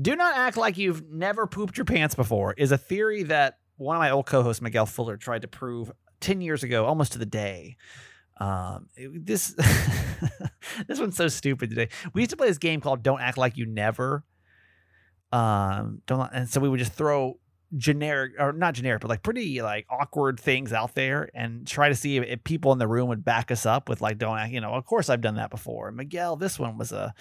Do not act like you've never pooped your pants before is a theory that one of my old co-hosts, Miguel Fuller, tried to prove 10 years ago, almost to the day. Um, this this one's so stupid today. We used to play this game called Don't Act Like You Never. Um, don't and so we would just throw generic or not generic, but like pretty like awkward things out there and try to see if, if people in the room would back us up with like don't. You know, of course I've done that before. Miguel, this one was a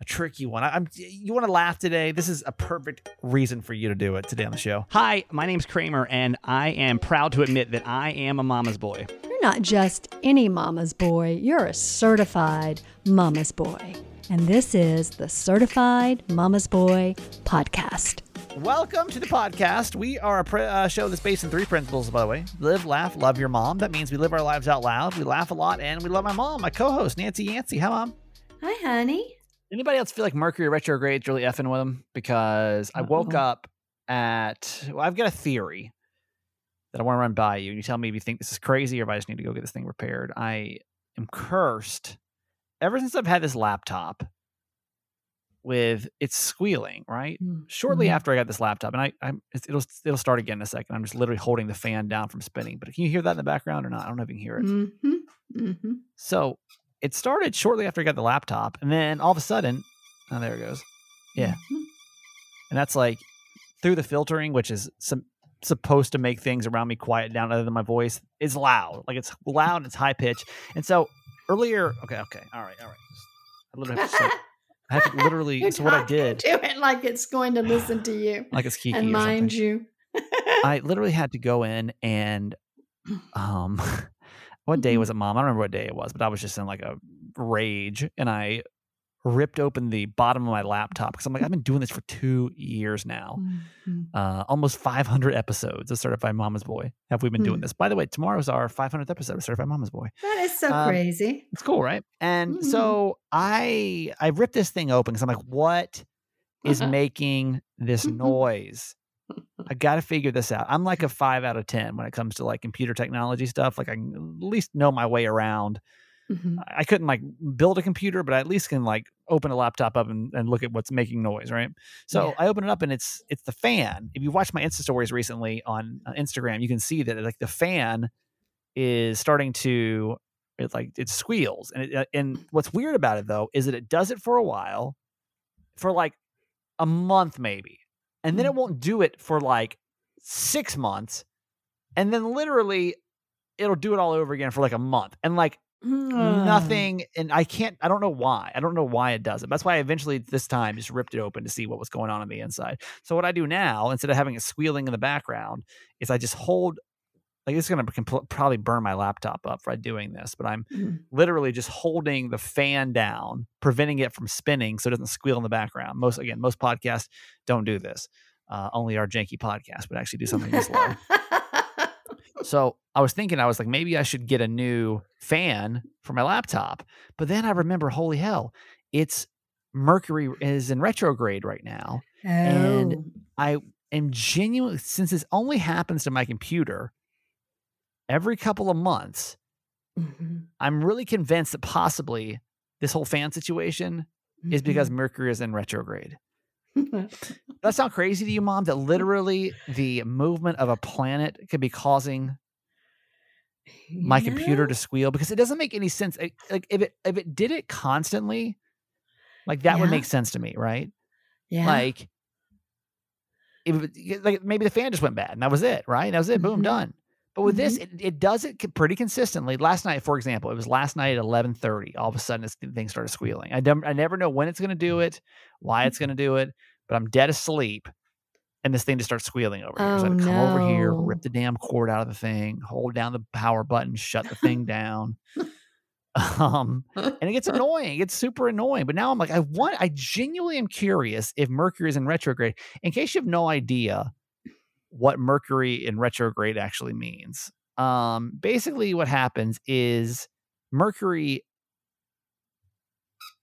a tricky one. I, I'm you want to laugh today? This is a perfect reason for you to do it today on the show. Hi, my name's Kramer, and I am proud to admit that I am a mama's boy. You're not just any mama's boy, you're a certified mama's boy. And this is the Certified Mama's Boy podcast. Welcome to the podcast. We are a pre- uh, show that's based in three principles, by the way live, laugh, love your mom. That means we live our lives out loud, we laugh a lot, and we love my mom, my co host, Nancy Yancey. Hi, mom. Hi, honey. Anybody else feel like Mercury retrograde is really effing with them? Because I woke Uh-oh. up at, well, I've got a theory that I want to run by you. And you tell me if you think this is crazy or if I just need to go get this thing repaired. I am cursed ever since I've had this laptop with it's squealing, right? Shortly Mhm. after I got this laptop, and I, I'm, it'll it'll start again in a second. I'm just literally holding the fan down from spinning. But can you hear that in the background or not? I don't know if you can hear it. Mm-hmm. Mm-hmm. So it started shortly after I got the laptop, and then all of a sudden, oh, there it goes. Yeah, and that's like through the filtering, which is some supposed to make things around me quiet down, other than my voice. Is loud, like it's loud, and it's high pitched, and so earlier. Okay, okay, all right, all right. I literally have to, say- I have to literally. So what I did, to it like it's going to listen to you like it's Kiki and or something. mind you. I literally had to go in and um what day Mhm. was it, mom? I don't remember what day it was, but I was just in like a rage and I ripped open the bottom of my laptop because I'm like, I've been doing this for two years now. Mhm. Uh almost 500 episodes of Certified Mama's Boy. Have we been doing Hmm. this? By the way, tomorrow's our 500th episode of Certified Mama's Boy. That is so Um, crazy. It's cool, right? And Mhm. so I I ripped this thing open because I'm like, what is making this noise? I got to figure this out. I'm like a five out of 10 when it comes to like computer technology stuff. Like I can at least know my way around. Mhm. I couldn't like build a computer, but I at least can like open a laptop up and, and look at what's making noise, right? So Yeah. I open it up and it's it's the fan. If you watched my Insta stories recently on uh, Instagram, you can see that like the fan is starting to it like it squeals. And it, uh, and what's weird about it though is that it does it for a while, for like a month maybe, and then it won't do it for like six months, and then literally it'll do it all over again for like a month, and like Mm. nothing and i can't i don't know why i don't know why it does it that's why i eventually this time just ripped it open to see what was going on on the inside so what i do now instead of having it squealing in the background is i just hold like it's going to probably burn my laptop up by doing this but i'm Mhm. literally just holding the fan down preventing it from spinning so it doesn't squeal in the background most again most podcasts don't do this uh, only our janky podcast would actually do something this low so I was thinking, I was like, maybe I should get a new fan for my laptop. But then I remember, holy hell, it's Mercury is in retrograde right now. And Oh. I am genuine since this only happens to my computer every couple of months. Mhm. I'm really convinced that possibly this whole fan situation is because Mm-hmm. Mercury is in retrograde. That sound crazy to you, mom? That literally the movement of a planet could be causing my computer to squeal because it doesn't make any sense. Like- if it if it did it constantly, like that would make sense to me, right? yeah. Like if it, like maybe the fan just went bad and that was it, right? That was it. Boom, Mhm. done. But with this, Mm-hmm. it, it does it pretty consistently. Last night, for example, it was last night at eleven thirty. All of a sudden, this thing started squealing. I never, I never know when it's going to do it, why it's going to do it, but I'm dead asleep, and this thing just starts squealing over here. So I Oh, had to come over here, rip the damn cord out of the thing, hold down the power button, shut the thing down. Um, and it gets annoying. It gets super annoying. But now I'm like, I want, I genuinely am curious if Mercury is in retrograde. In case you have no idea what Mercury in retrograde actually means, um, basically what happens is Mercury.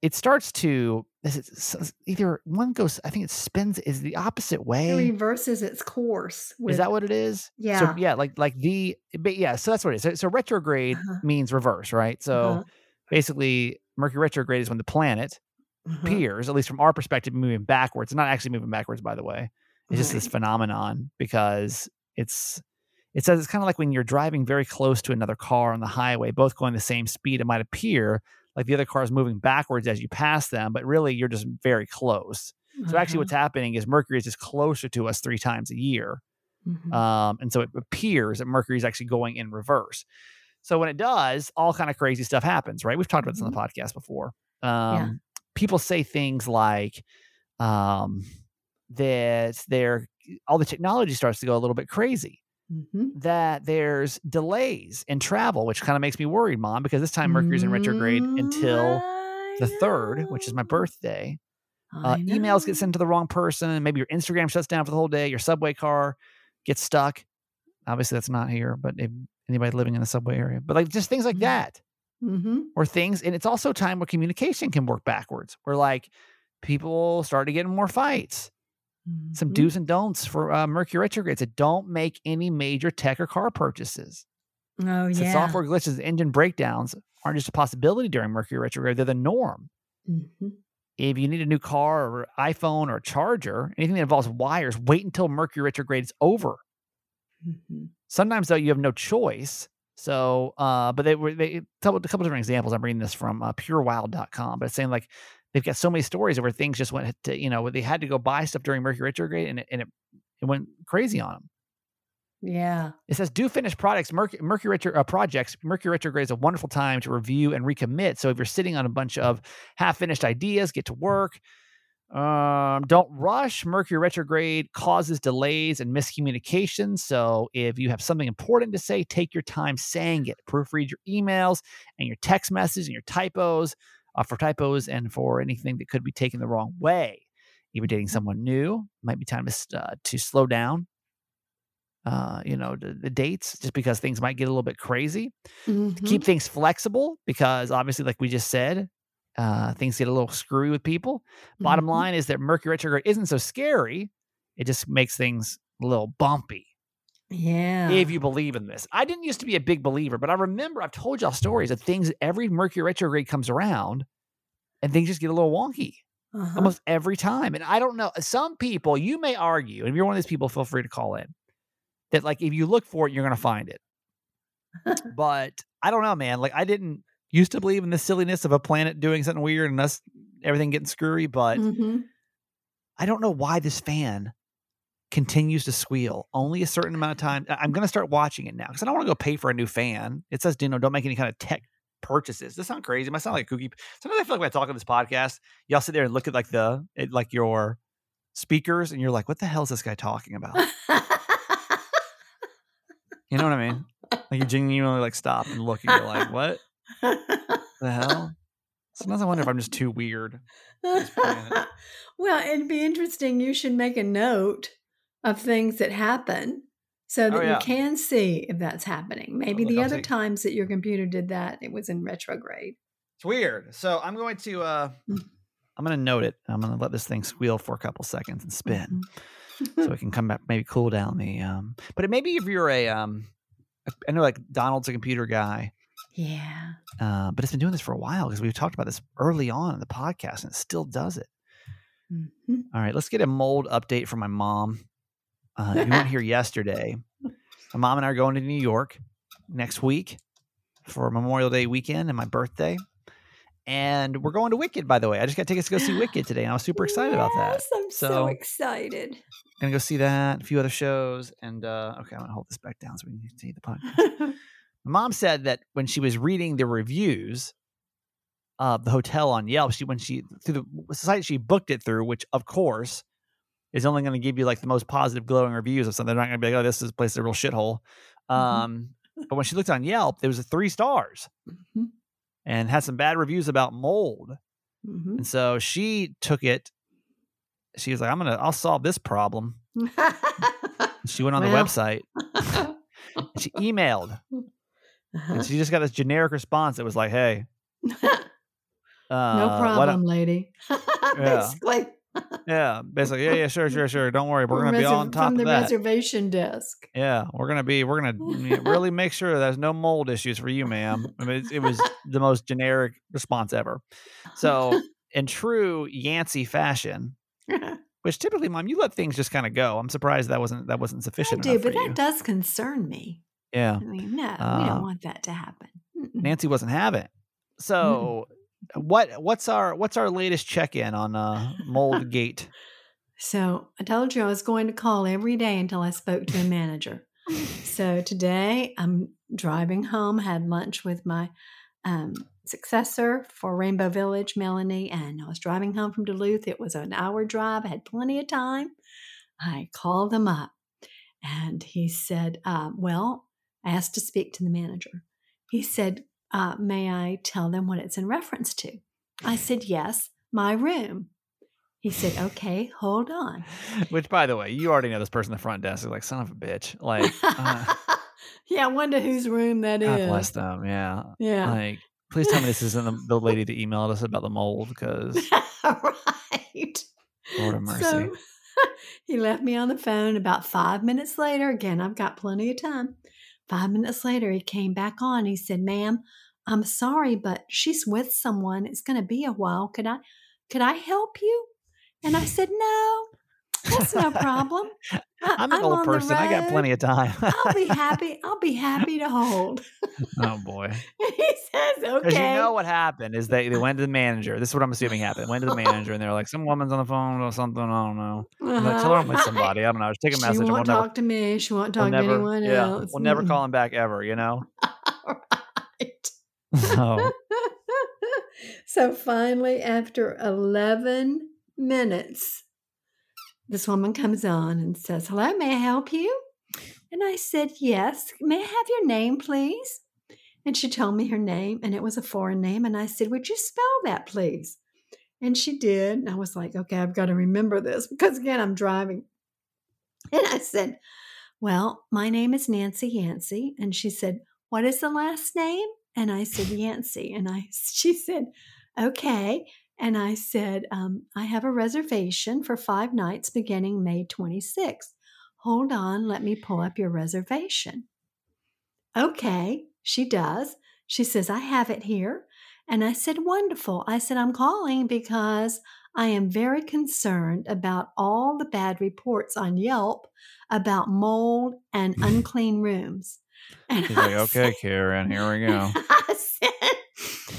It starts to is it s- s- either one goes. I think it spins is the opposite way It reverses its course. With, Is that what it is? yeah So Yeah. yeah, like like the but yeah, so that's what it is. So, so retrograde Uh-huh. means reverse, right? So Uh-huh. basically Mercury retrograde is when the planet Uh-huh. appears, at least from our perspective, moving backwards. Not actually moving backwards, by the way. It's just this phenomenon because it's it says it's kind of like when you're driving very close to another car on the highway, both going the same speed. It might appear like the other car is moving backwards as you pass them, but really you're just very close. So actually, Uh-huh. what's happening is Mercury is just closer to us three times a year, Mhm. um, and so it appears that Mercury is actually going in reverse. So when it does, all kind of crazy stuff happens, right? We've talked about this on the podcast before. Um, People say things like um, that they're all the technology starts to go a little bit crazy. Mhm. That there's delays in travel, which kind of makes me worried, Mom, because this time Mercury's in retrograde Mm, until the third, which is my birthday. Uh, emails get sent to the wrong person. Maybe your Instagram shuts down for the whole day. Your subway car gets stuck. Obviously, that's not here, but if anybody living in the subway area, but like just things like Mhm. that, Mhm. or things, and it's also time where communication can work backwards. Where like people start to get in more fights. Some Mhm. do's and don'ts for uh, Mercury retrograde. So don't make any major tech or car purchases. Oh So yeah. software glitches, engine breakdowns aren't just a possibility during Mercury retrograde; they're the norm. Mhm. if you need a new car or iPhone or charger, anything that involves wires, wait until Mercury retrograde is over. Mhm. Sometimes though, you have no choice. So, uh, but they were they a couple, a couple different examples. I'm reading this from uh, purewow.com, but it's saying like they've got so many stories where things just went to you know where they had to go buy stuff during Mercury retrograde and it, and it it went crazy on them. Yeah. It says, do finish products, Mercury, Mercury retro, uh, projects. Mercury retrograde is a wonderful time to review and recommit. So if you're sitting on a bunch of half finished ideas, get to work. Um, don't rush. Mercury retrograde causes delays and miscommunication. So if you have something important to say, take your time saying it. Proofread your emails and your text messages and your typos uh, for typos and for anything that could be taken the wrong way. If you're dating someone new, might be time to, uh, to slow down uh, you know, the, the dates just because things might get a little bit crazy. Mhm. Keep things flexible because obviously, like we just said, uh, things get a little screwy with people. Bottom Mhm. line is that Mercury retrograde isn't so scary. It just makes things a little bumpy Yeah. if you believe in this. I didn't used to be a big believer, but I remember I've told y'all stories of things every Mercury retrograde comes around and things just get a little wonky Uh-huh. almost every time. And I don't know. Some people, you may argue, and if you're one of these people, feel free to call in. That like if you look for it, you're gonna find it. but I don't know, man. Like I didn't used to believe in the silliness of a planet doing something weird and us everything getting screwy, but Mhm. I don't know why this fan continues to squeal only a certain amount of time. I'm gonna start watching it now because I don't want to go pay for a new fan. It says, you know, don't make any kind of tech purchases. Does that sound crazy? It might sound like a kooky. Sometimes I feel like when I talk on this podcast, y'all sit there and look at like the it, like your speakers, and you're like, what the hell is this guy talking about? You know what I mean? Like you genuinely like stop and look, and you're like, what the hell? Sometimes I wonder if I'm just too weird. Well, it'd be interesting. You should make a note of things that happen so that Oh, yeah. you can see if that's happening. Maybe look, the I'll other times that your computer did that, it was in retrograde. It's weird. So I'm going to uh Mm. I'm gonna note it. I'm gonna let this thing squeal for a couple seconds and spin. Mhm. so it can come back, maybe cool down the. Um, but it, maybe if you're a, um, I know like Donald's a computer guy, yeah. uh, but it's been doing this for a while because we've talked about this early on in the podcast, and it still does it. Mhm. All right, let's get a mold update from my mom. Uh, weren't here yesterday, my mom and I are going to New York next week for Memorial Day weekend and my birthday. And we're going to Wicked, by the way. I just got tickets to go see Wicked today, and I was super excited about that. I'm so, So- excited. Gonna go see that, a few other shows, and uh, okay, I'm gonna hold this back down so we can see the podcast. My mom said that when she was reading the reviews of the hotel on Yelp, she when she through the site she booked it through, which of course is only going to give you like the most positive, glowing reviews of something. They're not going to be like, "Oh, this is a place is a real shithole." Um, but when she looked on Yelp, there was a three stars Mhm. and had some bad reviews about mold. Mhm. And so she took it. She was like, "I'm gonna, I'll solve this problem." She went on the website. She emailed, Uh-huh. and she just got this generic response that was like, "Hey, uh, no problem, lady. Basically, Yeah, basically, yeah, yeah, sure, sure, sure. Don't worry, we're gonna be reser- on top from of the that. reservation desk. Yeah, we're gonna be, we're gonna really make sure there's no mold issues for you, ma'am. I mean, it, was the most generic response ever. So in true Yancey fashion, which typically, mom, you let things just kind of go. I'm surprised that wasn't that wasn't sufficient. I do, but that does concern me. yeah, I mean, no, we Uh, don't want that to happen. Nancy wasn't having. it. So, what what's our what's our latest check in on uh, Mold Gate? So I told you I was going to call every day until I spoke to a manager. so today I'm driving home, had lunch with my um, successor for Rainbow Village, Melanie, and I was driving home from Duluth. It was an hour drive. I had plenty of time. I called him up and he said, uh, Well, I asked to speak to the manager. He said, uh, May I tell them what it's in reference to? I said, Yes, my room. He said, Okay, hold on. Which, by the way, you already know this person at the front desk is like son of a bitch. Like, uh, yeah, I wonder whose room that is. God bless them. Yeah, Yeah. like. Please tell me this isn't the, the lady that emailed us about the mold because right. Lord have mercy. So he left me on the phone about five minutes later. Again, I've got plenty of time. Five minutes later, he came back on. He said, Ma'am, I'm sorry, but she's with someone. It's going to be a while. Could I, could I help you? And I said, No, that's no problem. I, I'm an on old person. I got plenty of time. I'll be happy. I'll be happy to hold. oh boy. He says, Because okay. you know what happened is they, they went to the manager. This is what I'm assuming happened. Went to the manager and they're like, some woman's on the phone or something. I don't know. I'm like, tell her I'm with Uh-huh. somebody. I don't know. Just take a She message we'll won't never, talk to me. She won't we'll talk never, to anyone yeah, else. we'll never call him back ever. You know. right. So so finally, after 11 minutes, this woman comes on and says, Hello, may I help you? And I said, Yes. May I have your name, please? And she told me her name, and it was a foreign name. And I said, Would you spell that, please? And she did. And I was like, Okay, I've got to remember this because, again, I'm driving. And I said, Well, my name is Nancy Yancey. And she said, What is the last name? And I said, Yancey. And I, she said, Okay. And I said, um, I have a reservation for five nights beginning May 26th. Hold on, let me pull up your reservation. Okay, she does. She says, I have it here. And I said, Wonderful. I said, I'm calling because I am very concerned about all the bad reports on Yelp about mold and unclean rooms. And like, okay, said- Karen, here we go. I said,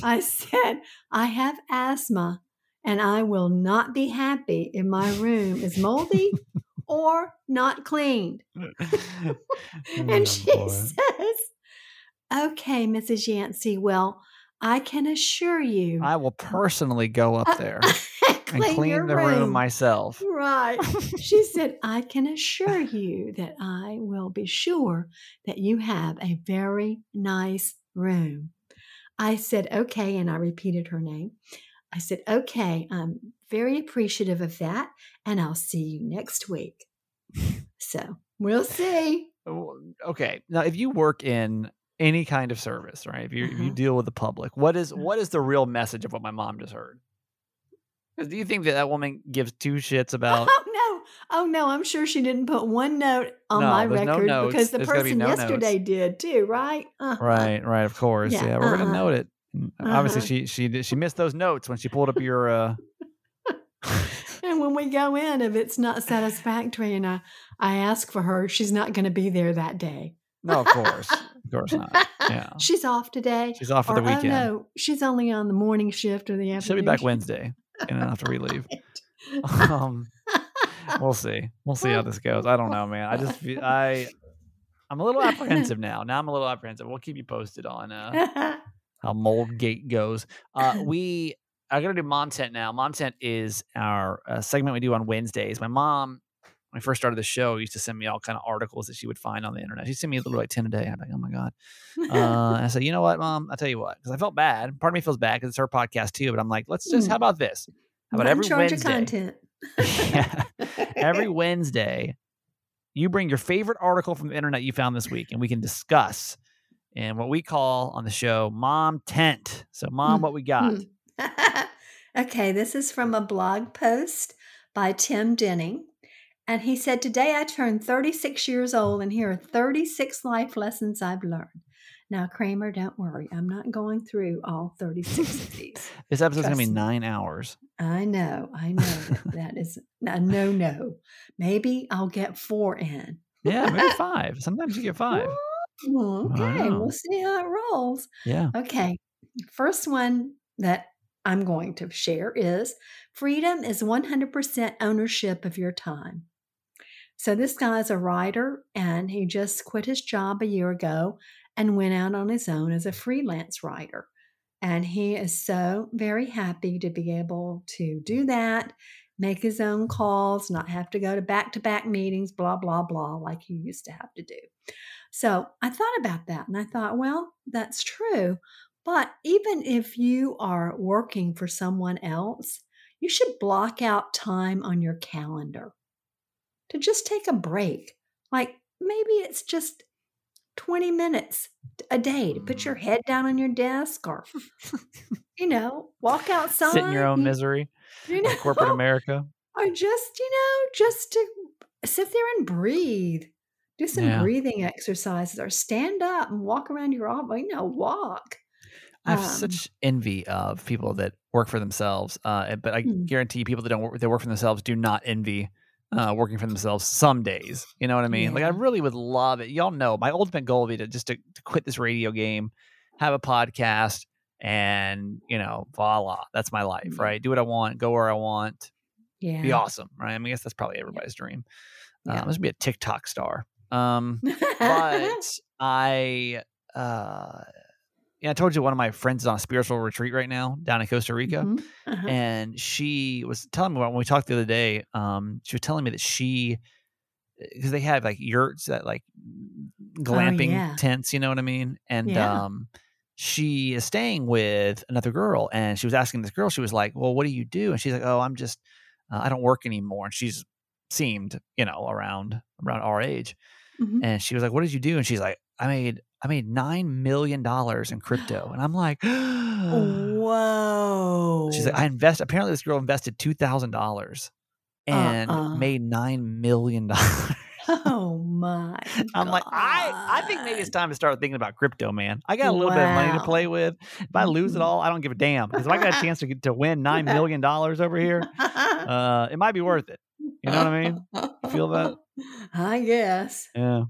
I said, I have asthma and I will not be happy if my room is moldy or not cleaned. Oh, And she says, Okay, Mrs. Yancey, well, I can assure you I will personally go up uh, there and clean, the room myself. Right. She said, I can assure you that I will be sure that you have a very nice room. I said, okay. And I repeated her name. I said, okay, I'm very appreciative of that. And I'll see you next week. So we'll see. Oh, Okay. Now, if you work in any kind of service, right? If you if you Uh-huh. deal with the public, what is Uh-huh. what is the real message of what my mom just heard? do you think that that woman gives two shits about? Oh, no. Oh, no. I'm sure she didn't put one note on No, my there's no record because the There's gotta be person no yesterday did too, right? Uh-huh. right, right. Of course. Yeah, Yeah, we're gonna uh-uh. note it. Mm, Obviously, Uh-huh. she she did- she missed those notes when she pulled up your. uh And when we go in, if it's not satisfactory and I, I ask for her, she's not going to be there that day. No, of course, of course not. Yeah, She's off today. she's off for or, the weekend. oh no, she's only on the morning shift or the afternoon. She'll be back. Wednesday, and then after we leave. Um, we'll see. We'll see how this goes. I don't know, man. I just feel, I I'm a little apprehensive now. Now I'm a little apprehensive. We'll keep you posted on uh, how Mold Gate goes. Uh, we I gotta do Mom Tent now. Mom Tent is our uh, segment we do on Wednesdays. My mom, when I first started the show, used to send me all kind of articles that she would find on the internet. She sent me a little like ten a day. I'm like, oh my god. Uh, I said, you know what, Mom? I'll tell you what, because I felt bad. Part of me feels bad because it's her podcast too. But I'm like, let's just. How Mm. about this? How about in every Wednesday? Yeah. Every Wednesday, you bring your favorite article from the internet you found this week, and we can discuss in what we call on the show Mom Tent. So, Mom, Mm, what we got? mm. okay, this is from a blog post by Tim Denning. And he said, Today I turned 36 years old, and here are 36 life lessons I've learned. Now, Kramer, don't worry. I'm not going through all 36 of these. This episode's gonna be nine hours. I know. I know that, that is a no no. Maybe I'll get four in. Yeah, maybe five. Sometimes you get five. Mm, Ooh, Okay, we'll see how it rolls. Yeah. Okay, first one that I'm going to share is freedom is 100% ownership of your time. So, this guy is a writer and he just quit his job a year ago and went out on his own as a freelance writer. And he is so very happy to be able to do that, make his own calls, not have to go to back to back meetings, blah, blah, blah, like he used to have to do. So I thought about that and I thought, well, that's true. But even if you are working for someone else, you should block out time on your calendar to just take a break. Like maybe it's just 20 minutes a day to put your head down on your desk or, you know, walk outside. Sit in your own misery. you know, Corporate America. or just you know just to sit there and breathe do some Yeah. breathing exercises or stand up and walk around your office you know walk I have Um, such envy of people that work for themselves. Uh, but I Hmm. guarantee people that don't work, that work for themselves do not envy uh, working for themselves some days. You know what I mean? Like I really would love it. Y'all know my ultimate goal would be to just to, to quit this radio game, have a podcast, and you know, voila, that's my life, Yeah. right? Do what I want, go where I want, yeah be awesome, right? I mean, I guess that's probably everybody's dream. Yeah. Um, let's be a TikTok star. Um, but I, uh, yeah, I told you one of my friends is on a spiritual retreat right now down in Costa Rica, Mhm. Uh-huh. and she was telling me about when we talked the other day. Um, she was telling me that she, because they have like yurts that like glamping Oh, yeah. tents, you know what I mean, and Yeah. um. She is staying with another girl, and she was asking this girl. She was like, "Well, what do you do?" And she's like, "Oh, I'm just, uh, I don't work anymore." And she's seemed, you know, around around our age, Mhm. and she was like, "What did you do?" And she's like, "I made I made nine million dollars in crypto." And I'm like, whoa "She's like, I invest. Apparently, this girl invested two thousand dollars and Uh-uh. made nine million dollars." oh my I'm like, I I think maybe it's time to start thinking about crypto, man. I got a little bit of money to play with. If I lose it Mhm. all, I don't give a damn because if I got a chance to get, to win nine million dollars over here, uh, it might be worth it. You know what I mean? Feel that? i guess Yeah.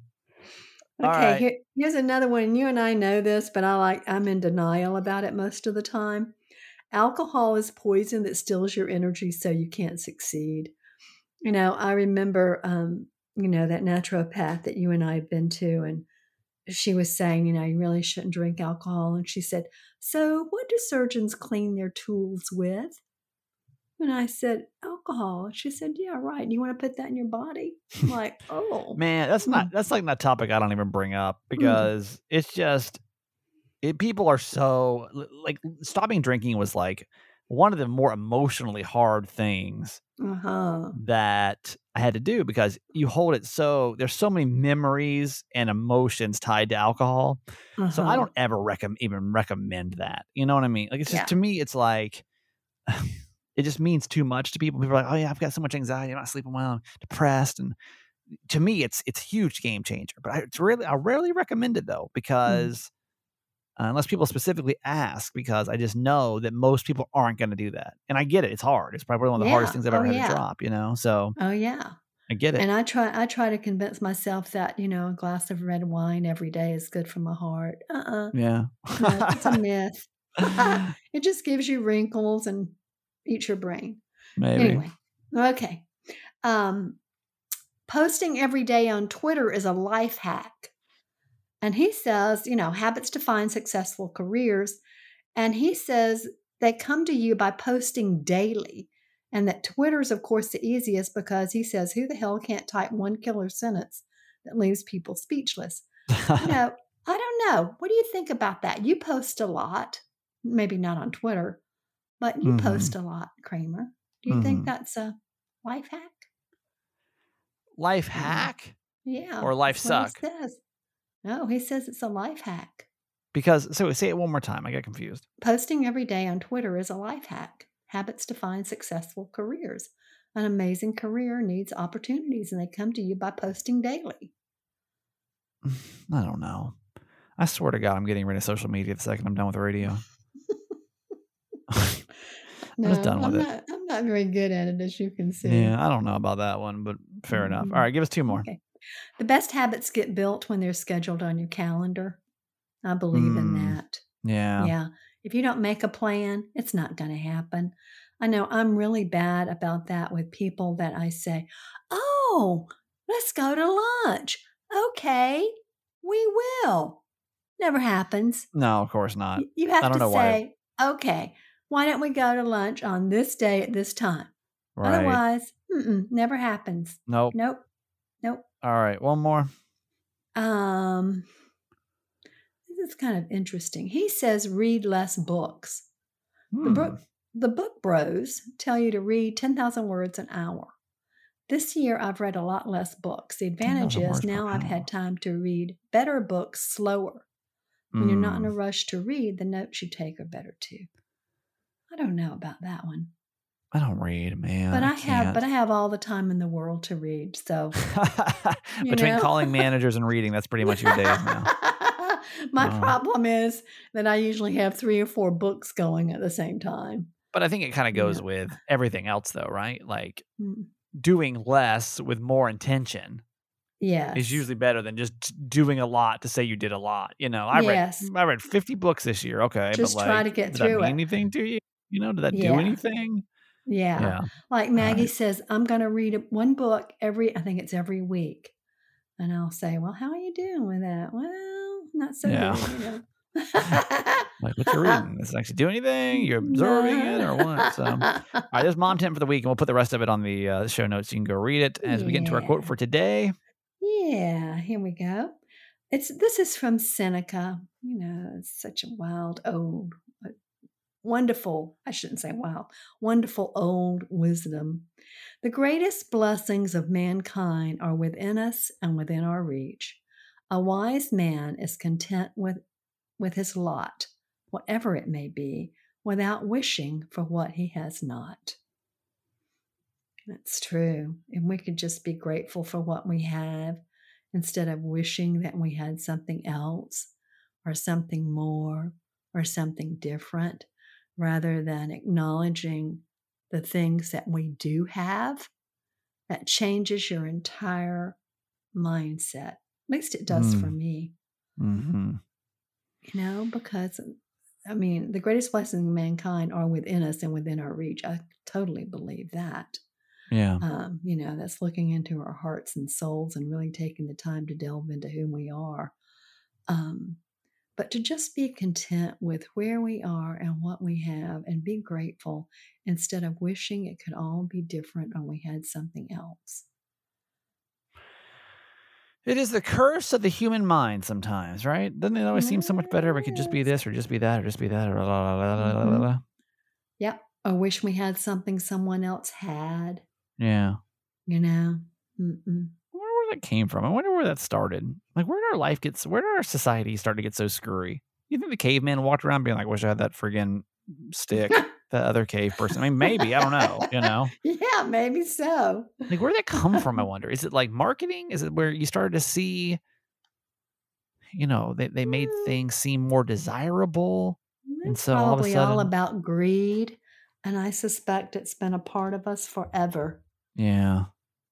Okay, right. here, here's another one. You and I know this, but I like I'm in denial about it most of the time. Alcohol is poison that steals your energy so you can't succeed. You know, I remember um, you know, that naturopath that you and I have been to and she was saying, you know, you really shouldn't drink alcohol. And she said, So what do surgeons clean their tools with? And I said, alcohol. She said, Yeah, right. You want to put that in your body? I'm like, oh. Man, that's not Hmm. that's like not a topic I don't even bring up because it's just it, people are so like stopping drinking was like one of the more emotionally hard things Uh-huh. that I had to do because you hold it so there's so many memories and emotions tied to alcohol. So I uh-huh. don't ever recommend even recommend that. You know what I mean? Like it's just Yeah. to me it's like it just means too much to people. People are like, "Oh yeah, I've got so much anxiety. I'm not sleeping well. I'm depressed." And to me, it's it's a huge game changer. But I, it's really I rarely recommend it though because uh, unless people specifically ask, because I just know that most people aren't going to do that. And I get it; it's hard. It's probably one of the hardest things I've Oh, ever had yeah. to drop. You know, so Oh yeah. I get it. And I try I try to convince myself that, you know, a glass of red wine every day is good for my heart. Uh-uh. yeah, No, it's a myth. it just gives you wrinkles and eats your brain. maybe. Anyway. Okay. Um posting every day on Twitter is a life hack. And he says, you know, habits define successful careers. And he says they come to you by posting daily. And that Twitter is, of course, the easiest because he says, who the hell can't type one killer sentence that leaves people speechless? You know, I don't know. What do you think about that? You post a lot, maybe not on Twitter, but you Mhm. post a lot, Kramer. Do you think Mhm. that's a life hack? Life hack. Yeah. Or life what he suck? says. No, he says it's a life hack. Because so say it one more time. I got confused. Posting every day on Twitter is a life hack. Habits define successful careers. An amazing career needs opportunities, and they come to you by posting daily. I don't know. I swear to God, I'm getting rid of social media the second I'm done with radio. No, just done with I'm it. not. I'm not very good at it, as you can see. Yeah, I don't know about that one, but fair enough. Mhm. All right, give us two more. Okay. The best habits get built when they're scheduled on your calendar. I believe in Mm, that. Yeah. Yeah. If you don't make a plan, it's not going to happen. I know I'm really bad about that with people that I say, Oh, let's go to lunch. Okay, we will. Never happens. No, of course not. You have don't to know why. say, Okay, why don't we go to lunch on this day at this time? Right. Otherwise, never happens. Nope. Nope. Nope. All right, one more. Um, this is kind of interesting. He says read less books. The Hmm. book, the book bros tell you to read 10,000 words an hour. This year, I've read a lot less books. The advantage is now I've hour. had time to read better books slower. When you're not in Hmm. a rush to read, the notes you take are better too. I don't know about that one, I don't read, man. but I, have, but I have all the time in the world to read. So Between calling managers and reading, that's pretty much your day now. My Wow. problem is that I usually have three or four books going at the same time. But I think it kind of goes Yeah. with everything else, though, right? Like Mm, doing less with more intention Yeah, is usually better than just doing a lot to say you did a lot. You know, I Yes. read I read 50 books this year. Okay, Just but like, try to get through it. anything to you? You know, did that Yeah. do anything? Yeah. Yeah. Like Maggie right. says, I'm going to read one book every, I think it's every week. And I'll say, Well, how are you doing with that? Well, not so Yeah. good. You know? Like what you're reading? Does it actually do anything? You're absorbing it or what? So. All right, there's mom tip for the week, and we'll put the rest of it on the uh, show notes. You can go read it as we get into our quote for today. Yeah, here we go. It's this is from Seneca. You know, it's such a wild, old, wonderful, I shouldn't say wow, wonderful old wisdom. The greatest blessings of mankind are within us and within our reach. A wise man is content with with his lot, whatever it may be, without wishing for what he has not. That's true. And we could just be grateful for what we have instead of wishing that we had something else or something more or something different, rather than acknowledging the things that we do have. That changes your entire mindset. At least it does for Mm. me, Mm-hmm. you know, because I mean, the greatest blessings of mankind are within us and within our reach. I totally believe that. Yeah. um, you know, that's looking into our hearts and souls and really taking the time to delve into who we are. Um, but to just be content with where we are and what we have and be grateful instead of wishing it could all be different or we had something else. It is the curse of the human mind sometimes, right? Doesn't it always seem so much better if it could just be this or just be that or just be that or la, la, la, la, la, la, la. Mm-hmm. Yep. Or wish we had something someone else had, Yeah. you know? Mm-mm. I wonder where that came from. I wonder where that started. Like, where did our life get? Where did our society start to get so screwy? You think the caveman walked around being like, "Wish I had that friggin' stick." the other cave person. I mean, maybe I don't know. You know, yeah, maybe so. like where did that come from? I wonder. Is it like marketing? Is it where you started to see? You know, they they made Mm. things seem more desirable. And It's so all of a probably all about greed. And I suspect it's been a part of us forever, Yeah.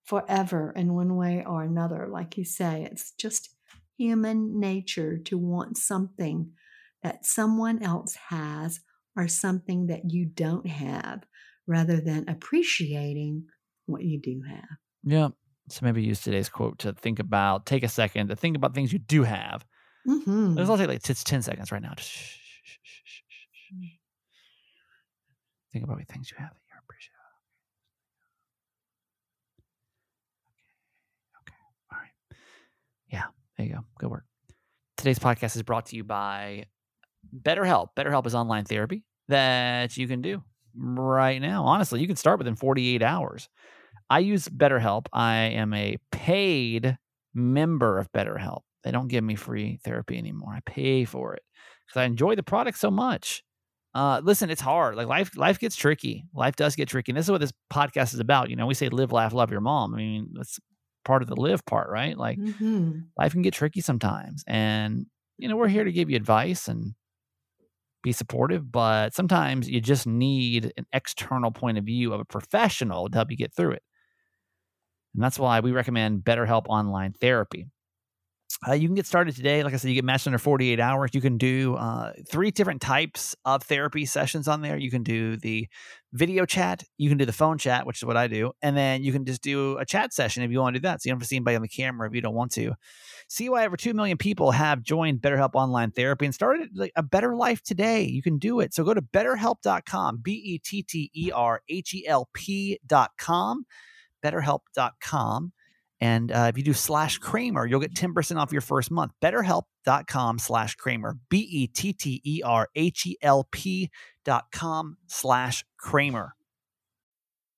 Forever in one way or another. Like you say, it's just human nature to want something that someone else has or something that you don't have rather than appreciating what you do have. Yeah. So maybe use today's quote to think about, take a second to think about things you do have. Mm-hmm. Take like it's 10 seconds right now. Just shh, shh, shh, shh, shh, shh, shh. Think about what things you have that you appreciate. Okay. Okay. All right. Yeah. There you go. Good work. Today's podcast is brought to you by BetterHelp. BetterHelp is online therapy that you can do right now. Honestly, you can start within 48 hours. I use BetterHelp. I am a paid member of BetterHelp. They don't give me free therapy anymore. I pay for it because I enjoy the product so much. Uh, listen, it's hard. Like life, life gets tricky. Life does get tricky, and this is what this podcast is about. You know, we say live, laugh, love your mom. I mean, that's part of the live part, right? Like Mm-hmm. life can get tricky sometimes, and you know, we're here to give you advice and be supportive, but sometimes you just need an external point of view of a professional to help you get through it. And that's why we recommend BetterHelp Online Therapy. Uh, you can get started today. Like I said, you get matched under 48 hours. You can do uh, three different types of therapy sessions on there. You can do the video chat, you can do the phone chat, which is what I do, and then you can just do a chat session if you want to do that. So you don't have to see anybody on the camera if you don't want to. See why over 2 million people have joined BetterHelp Online Therapy and started a better life today. You can do it. So go to betterhelp.com, B E T T E R H E L P.com, betterhelp.com. And uh, if you do slash Kramer, you'll get 10% off your first month. BetterHelp.com slash Kramer. B E T T E R H E L P dot com slash Kramer.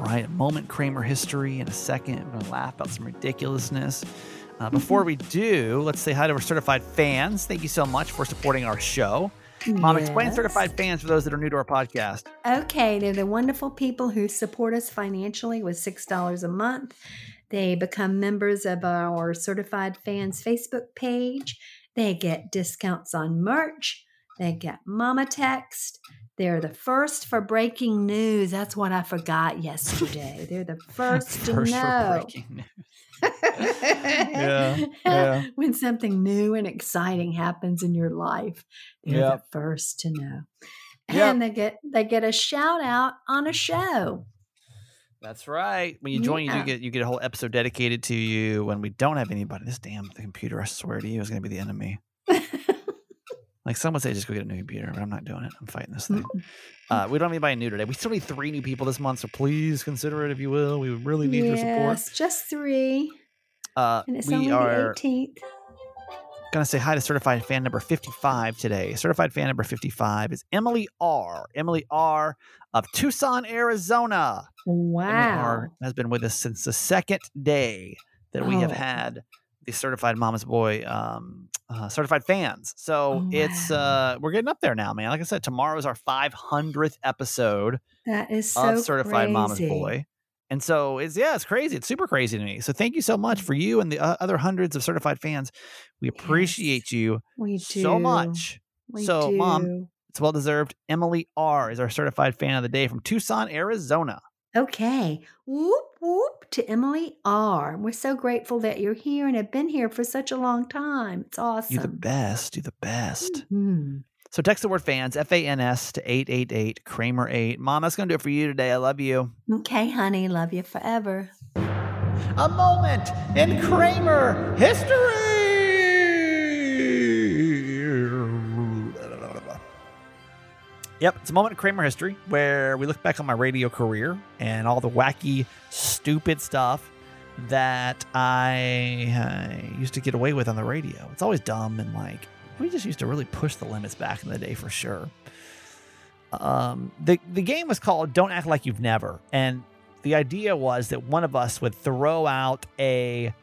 All right, a moment Kramer history in a second. I'm going to laugh about some ridiculousness. Uh, before we do, let's say hi to our certified fans. Thank you so much for supporting our show. Mom, explain certified fans for those that are new to our podcast. Okay, they're the wonderful people who support us financially with $6 a month. They become members of our Certified Fans Facebook page. They get discounts on merch. They get Mama Text. They're the first for breaking news. That's what I forgot yesterday. They're the first to First for know. breaking news. Yeah, yeah. when something new and exciting happens in your life, they're Yep. the first to know. Yep. And they get they get a shout out on a show. That's right. When you join, you Yeah. do get you get a whole episode dedicated to you. When we don't have anybody, this damn computer, I swear to you, is going to be the enemy. Like some would say, just go get a new computer, but I'm not doing it. I'm fighting this thing. Uh, we don't have anybody new today. We still need three new people this month, so please consider it if you will. We really need your support. yes, just three. Uh, And it's we only are the 18th. going to say hi to certified fan number 55 today. Certified fan number 55 is Emily R. Emily R. of Tucson, Arizona. Wow. Emily. R. has been with us since the second day that we have Oh. had the certified mama's boy um, uh, certified fans. So Oh, it's uh, we're getting up there now, man. Like I said, tomorrow is our 500th episode That is so of certified mama's boy. And so it's yeah, it's crazy. It's super crazy to me. So thank you so much for you and the uh, other hundreds of certified fans. We appreciate you We do so much. We So, Mom. It's well deserved. Emily R is our certified fan of the day from Tucson, Arizona. Okay. Whoop whoop to Emily R. We're so grateful that you're here and have been here for such a long time. It's awesome. You're the best. You the best. Mhm. So text the word fans, F A N S, to 888 Kramer 8. Mom, that's going to do it for you today. I love you. Okay, honey. Love you forever. A moment in Kramer history. Yep, it's a moment in Kramer history where we look back on my radio career and all the wacky, stupid stuff that I uh, used to get away with on the radio. It's always dumb and like we just used to really push the limits back in the day for sure. Um, the the game was called "Don't Act Like You've Never," and the idea was that one of us would throw out a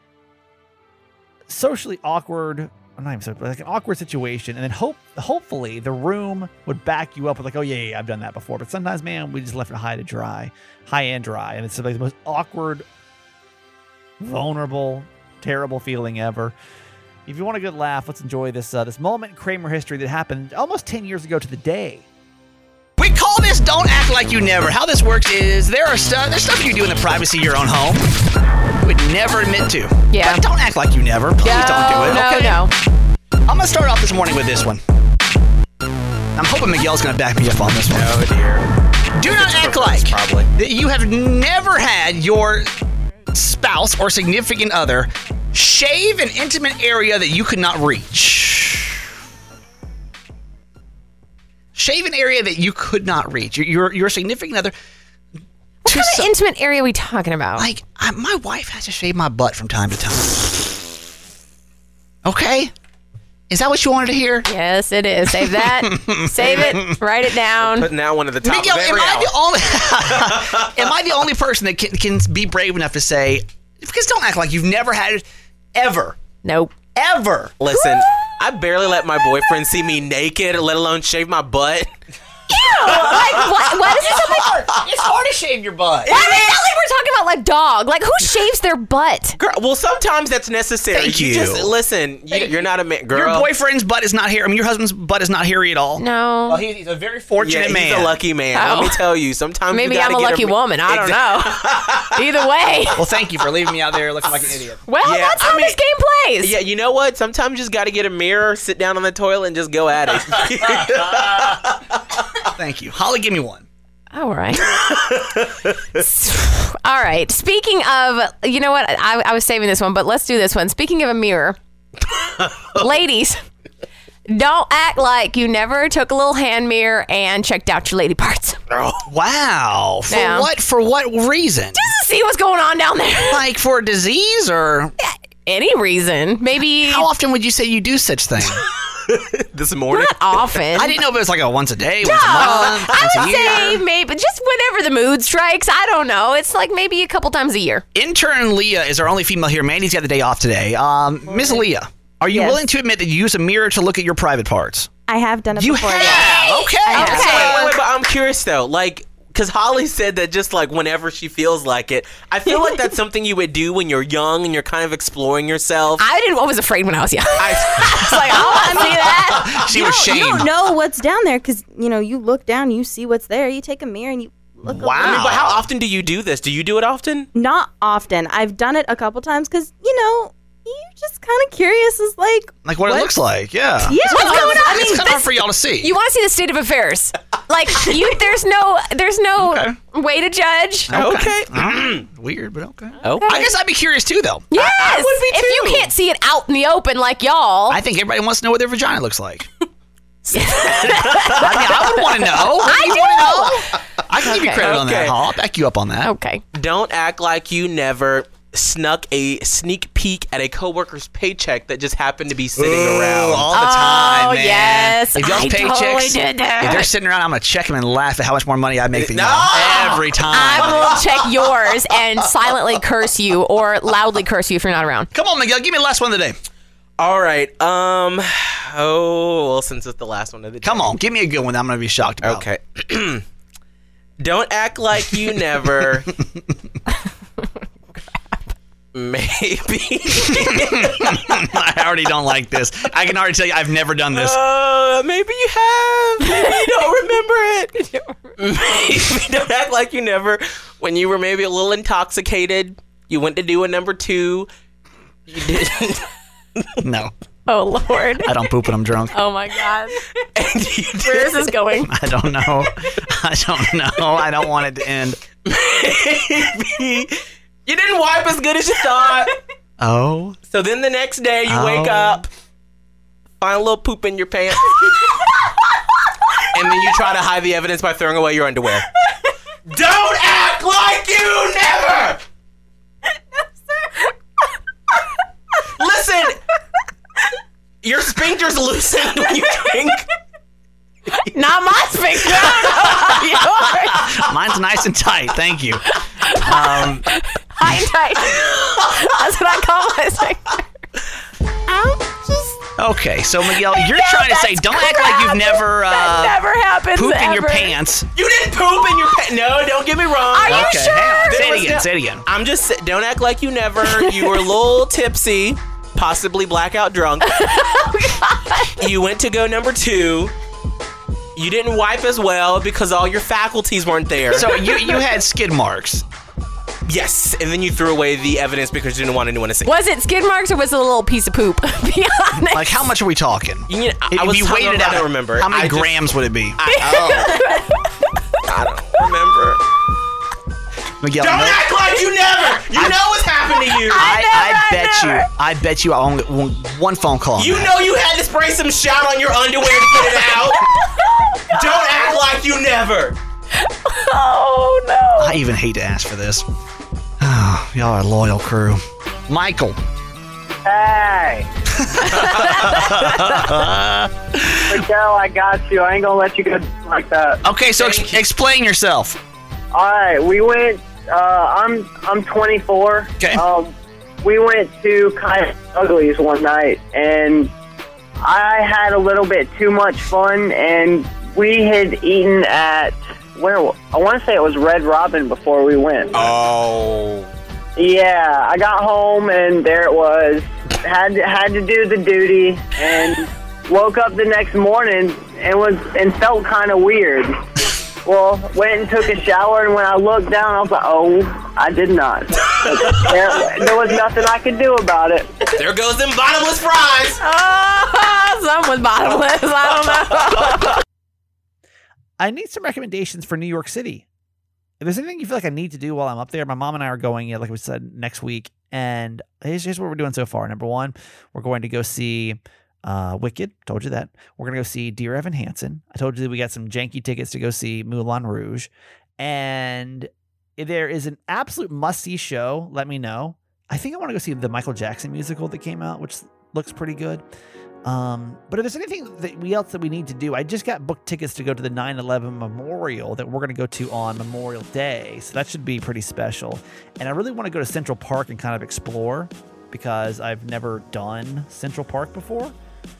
socially awkward I'm not even so like an awkward situation and then hope hopefully the room would back you up with like oh yeah, yeah, yeah I've done that before but sometimes man we just left it high to dry high and dry and it's like the most awkward vulnerable terrible feeling ever if you want a good laugh let's enjoy this uh, this moment in Kramer history that happened almost 10 years ago to the day We call this "Don't Act Like You Never." How this works is there are stuff there's stuff you do in the privacy of your own home. You would never admit to. Yeah. But don't act like you never. Please don't do it. No, okay? no. I'm gonna start off this morning with this one. I'm hoping Miguel's gonna back me up on this one. Oh dear. Do not act like probably. that you have never had your spouse or significant other shave an intimate area that you could not reach. Shave an area that you could not reach. Your your, your significant other. What kind of intimate area are we talking about? like I, my wife has to shave my butt from time to time. Okay, Is that what you wanted to hear? Yes, it is. Save that. Save it. Write it down. Putting that one at the top Miguel, of am every I the only am I the only person that can, can be brave enough to say because don't act like you've never had it ever Nope. ever. Listen, I barely let my boyfriend see me naked, let alone shave my butt. Like what? What is this? Like, It's hard to shave your butt. why is it not like we're talking about like dog? Like who shaves their butt? Girl, well, sometimes that's necessary. Thank you. just listen. You, you're not a man, girl. Your boyfriend's butt is not hairy. I mean, your husband's butt is not hairy at all. No. Well, he's, he's a very yeah, fortunate he's man. a lucky man. Oh. Let me oh. tell you. Sometimes you Maybe gotta I'm a get lucky woman. I don't know. Either way. Well, thank you for leaving me out there looking like an idiot. Well, Yeah, that's I how mean- this game plays. Yeah, you know what? Sometimes you just got to get a mirror, sit down on the toilet, and just go at it. Thank you, Holly. Give me one. All right. All right. Speaking of, you know what? I, I was saving this one, but let's do this one. Speaking of a mirror, ladies, don't act like you never took a little hand mirror and checked out your lady parts. Oh, wow. For Yeah. what? For what reason? Just to see what's going on down there. like for a disease or Any reason. Maybe how often would you say you do such thing? this morning. not often. I didn't know if it was like a once a day, once a No, month, I once a would year. say maybe just whenever the mood strikes. I don't know. It's like maybe a couple times a year. Intern Leah is our only female here. Mandy's got the day off today. Um, Miss Leah, are you Yes. willing to admit that you use a mirror to look at your private parts? I have done it You before. have. yes. Okay. I have. Okay. Wait, wait, wait, but I'm curious though. Like, because Holly said that just like whenever she feels like it, I feel like that's something you would do when you're young and you're kind of exploring yourself. I didn't. I was afraid when I was young. I, was like oh, I want to see that. She You was don't, you don't know what's down there because you know you look down, you see what's there. You take a mirror and you look. Wow. I mean, but how often do you do this? Do you do it often? Not often. I've done it a couple times because you know you're just kind of curious. as like Like what, it looks like. Yeah. yeah. What's going on? It's I mean, kind of hard this- for y'all to see. You want to see the state of affairs? Like you, there's no, there's no Okay. way to judge. Okay. Mm, Weird, but okay. Oh. I guess I'd be curious too, though. Yes, I would be if you can't see it out in the open like y'all, I think everybody wants to know what their vagina looks like. I mean, I would want to know. I do. want to know? I can give you Okay. credit on that, Okay. Hall. I'll back you up on that. okay. Don't act like you never snuck a sneak peek at a coworker's paycheck that just happened to be sitting Ooh, around. all the time, Oh, man. yes. If y'all's I paychecks, totally did that. if they're sitting around, I'm gonna check them and laugh at how much more money I make than No! y'all every time. I will check yours and silently curse you or loudly curse you if you're not around. Come on, Miguel, give me the last one of the day. All right. Um. Oh, well, since it's the last one of the day. Come on, give me a good one. that I'm gonna be shocked about. Okay. Don't act like you never. Maybe. I already don't like this. I can already tell you, I've never done this. Uh, maybe you have. Maybe you don't remember it. maybe don't act like you never. When you were maybe a little intoxicated, you went to do a number two. You didn't. No, Oh Lord. I don't poop when I'm drunk. Oh my God. and you Where is didn't- this going? I don't know. I don't know. I don't want it to end. Maybe you didn't wipe as good as you thought. Oh, So then the next day you wake Oh. up, find a little poop in your pants, and then you try to hide the evidence by throwing away your underwear. Don't act like you never. Listen, your sphincter's loosened when you drink. Not my sphincter. Yours. mine's nice and tight. Thank you. Um, High and tight. That's what I call my sphincter. okay, so Miguel, you're trying to say don't act like you've never that uh, never happens. pooped in your ever. pants. You didn't poop in your pants. No, don't get me wrong. Are you Okay, sure? hang on. Say There it was again. no- Say it again. I'm just don't act like you never. You were a little tipsy, possibly blackout drunk. you went to go number two. You didn't wipe as well because all your faculties weren't there. So you you had skid marks. Yes, and then you threw away the evidence because you didn't want anyone to see. Was it skid marks or was it a little piece of poop? Be honest. Like how much are we talking? You know, I, If I was you hungover, weighed it I out, don't remember. How many I just- grams would it be? I, oh. I don't remember. Miguel, Don't no- act like you never. You know what's happened to you. I, I, never, bet never. you. I bet you. I only one, one phone call. on You that. know you had to spray some shout on your underwear to get it out. Don't act like you never. oh no. I even hate to ask for this. Y'all are a loyal crew. Michael, Hey. Miguel, I got you. I ain't gonna let you go like that. Okay, so ex- explain yourself. All right, we went. Uh, I'm I'm 24. Okay. Um, we went to Kind of Uglies one night, and I had a little bit too much fun, and we had eaten at where I want to say it was Red Robin before we went. Oh. Yeah, I got home and there it was. Had to, had to do the duty and woke up the next morning and was and felt kind of weird. Well, went and took a shower and when I looked down, I was like, "Oh, I did not." there, there was nothing I could do about it. There goes them bottomless fries. Oh, some was bottomless. I don't know. I need some recommendations for New York City. If there's anything you feel like I need to do while I'm up there, my mom and I are going, like we said, next week. And here's, here's what we're doing so far. Number one, we're going to go see uh, Wicked. Told you that. We're going to go see Dear Evan Hansen. I told you that we got some janky tickets to go see Moulin Rouge. And if there is an absolute must see show, let me know. I think I want to go see the Michael Jackson musical that came out, which looks pretty good. Um, but if there's anything that we else that we need to do, I just got booked tickets to go to the 9/11 memorial that we're going to go to on Memorial Day, so that should be pretty special. And I really want to go to Central Park and kind of explore because I've never done Central Park before.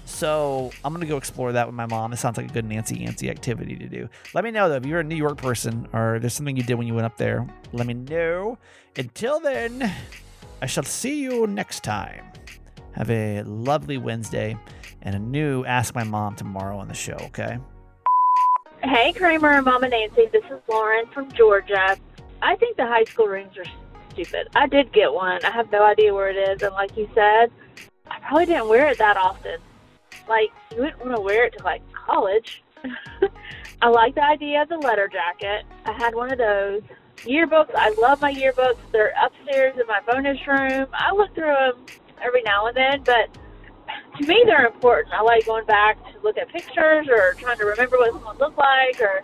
So I'm gonna go explore that with my mom. It sounds like a good Nancy Yancy activity to do. Let me know though if you're a New York person or there's something you did when you went up there. Let me know. Until then, I shall see you next time. Have a lovely Wednesday and a new Ask My Mom tomorrow on the show, okay? Hey, Kramer and Mama Nancy. This is Lauren from Georgia. I think the high school rings are stupid. I did get one. I have no idea where it is. And like you said, I probably didn't wear it that often. Like, you wouldn't want to wear it to, like, college. I like the idea of the letter jacket. I had one of those. Yearbooks, I love my yearbooks. They're upstairs in my bonus room. I look through them every now and then, but to me, they're important. I like going back to look at pictures or trying to remember what someone looked like, or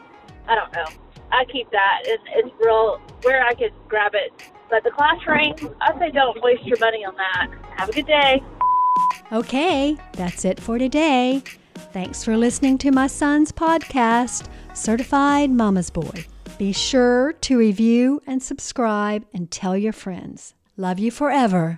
I don't know. I keep that, and it's real where I can grab it. But the class ring, I say don't waste your money on that. Have a good day. Okay, that's it for today. Thanks for listening to my son's podcast, Certified Mama's Boy. Be sure to review and subscribe and tell your friends. Love you forever.